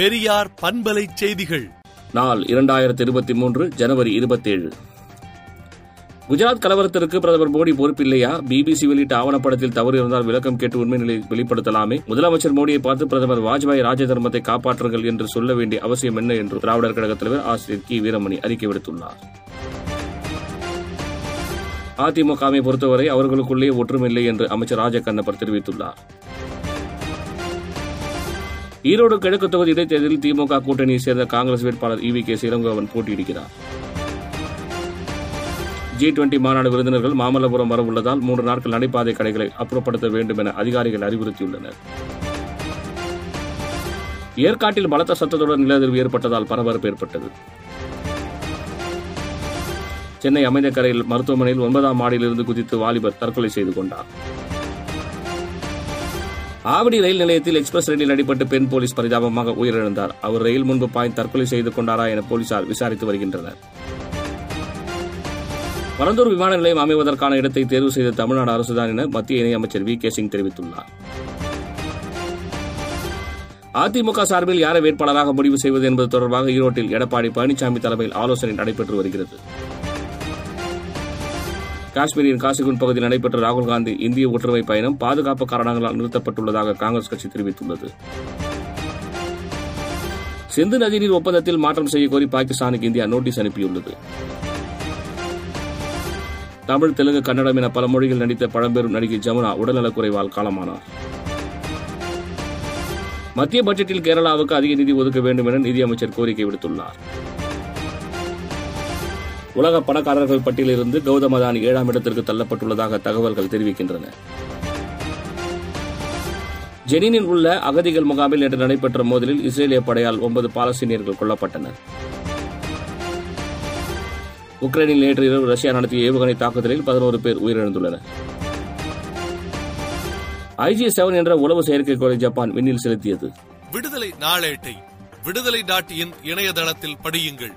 பெரியார் பண்பலை செய்திகள். நாள் இரண்டாயிரத்தி இருபத்தி மூன்று ஜனவரி இருபத்தேழு. குஜராத் கலவரத்திற்கு பிரதமர் மோடி பொறுப்பில்லையா? பிபிசி வெளியிட்ட ஆவணப்படத்தில் தவறு இருந்தால் விளக்கம் கேட்டு உண்மை நிலையை வெளிப்படுத்தலாமே. முதலமைச்சர் மோடியை பார்த்து பிரதமர் வாஜ்பாய் ராஜ தர்மத்தை காப்பாற்றுங்கள் என்று சொல்ல வேண்டிய அவசியம் என்ன என்று திராவிடர் கழக தலைவர் ஆசிரியர் கி. வீரமணி அறிக்கை விடுத்துள்ளார். அதிமுகவை பொறுத்தவரை அவர்களுக்குள்ளே ஒற்றுமில்லை என்று அமைச்சர் ராஜகண்ணப்பர் தெரிவித்துள்ளார். ஈரோடு கிழக்கு தொகுதி இடைத்தேர்தலில் திமுக கூட்டணியை சேர்ந்த காங்கிரஸ் வேட்பாளர் இவி கே சிலங்கோவன் போட்டியிடுகிறார். ஜி டுவெண்டி மாநாடு விருந்தினர்கள் மாமல்லபுரம் வர உள்ளதால் மூன்று நாட்கள் நடைபாதை கடைகளை அப்புறப்படுத்த வேண்டும் என அதிகாரிகள் அறிவுறுத்தியுள்ளனர். ஏற்காட்டில் பலத்த சத்தத்துடன் நிலதிர்வு ஏற்பட்டதால் பரபரப்பு ஏற்பட்டது. சென்னை அமைந்தக்கரையில் மருத்துவமனையில் ஒன்பதாம் மாடியிலிருந்து குதித்து வாலிபர் தற்கொலை செய்து கொண்டார். ஆவடி ரயில் நிலையத்தில் எக்ஸ்பிரஸ் ரயிலில் அடிபட்டு பெண் போலீஸ் பரிதாபமாக உயிரிழந்தார். அவர் ரயில் முன்பு பாய்ந்து தற்கொலை செய்து கொண்டாரா என போலீசார் விசாரித்து வருகின்றனர். பரந்தூர் விமான நிலையம் அமைவதற்கான இடத்தை தேர்வு செய்த தமிழ்நாடு அரசுதான் என மத்திய இணையமைச்சர் வி கே சிங் தெரிவித்துள்ளார். அதிமுக சார்பில் யாரை வேட்பாளராக முடிவு செய்வது என்பது தொடர்பாக ஈரோட்டில் எடப்பாடி பழனிசாமி தலைமையில் ஆலோசனை நடைபெற்று வருகிறது. காஷ்மீரின் காசிகுன் பகுதியில் நடைபெற்ற ராகுல் காந்தி இந்திய ஒற்றுமை பயணம் பாதுகாப்பு காரணங்களால் நிறுத்தப்பட்டுள்ளதாக காங்கிரஸ் கட்சி தெரிவித்துள்ளது. சிந்து நதிநீர் ஒப்பந்தத்தில் மாற்றம் செய்யக்கோரி பாகிஸ்தானுக்கு இந்தியா நோட்டீஸ் அனுப்பியுள்ளது. தமிழ் தெலுங்கு கன்னடம் என பல மொழிகள் நடித்த பழம்பெரும் நடிகை ஜமுனா உடல்நலக்குறைவால் காலமானார். மத்திய பட்ஜெட்டில் கேரளாவுக்கு அதிக நிதி ஒதுக்க வேண்டும் என நிதியமைச்சர் கோரிக்கை விடுத்துள்ளார். உலக பணக்காரர்கள் பட்டியலிருந்து கௌதம் அதானி ஏழாம் இடத்திற்கு தள்ளப்பட்டுள்ளதாக தகவல்கள் தெரிவிக்கின்றன. ஜெனினில் உள்ள அகதிகள் முகாமில் நேற்று நடைபெற்ற மோதலில் இஸ்ரேலிய படையால் ஒன்பது பாலஸ்தீனியர்கள் கொல்லப்பட்டனர். உக்ரைனில் நேற்று இரவு ரஷ்யா நடத்திய ஏவுகணை தாக்குதலில் பதினோரு பேர் உயிரிழந்துள்ளனர். ஐஜி செவன் என்ற உளவு செயற்கைக்கோளை ஜப்பான் விண்ணில் செலுத்தியது. விடுதலை நாளேட்டை விடுதலை டாட் இணையதளத்தில் படியுங்கள்.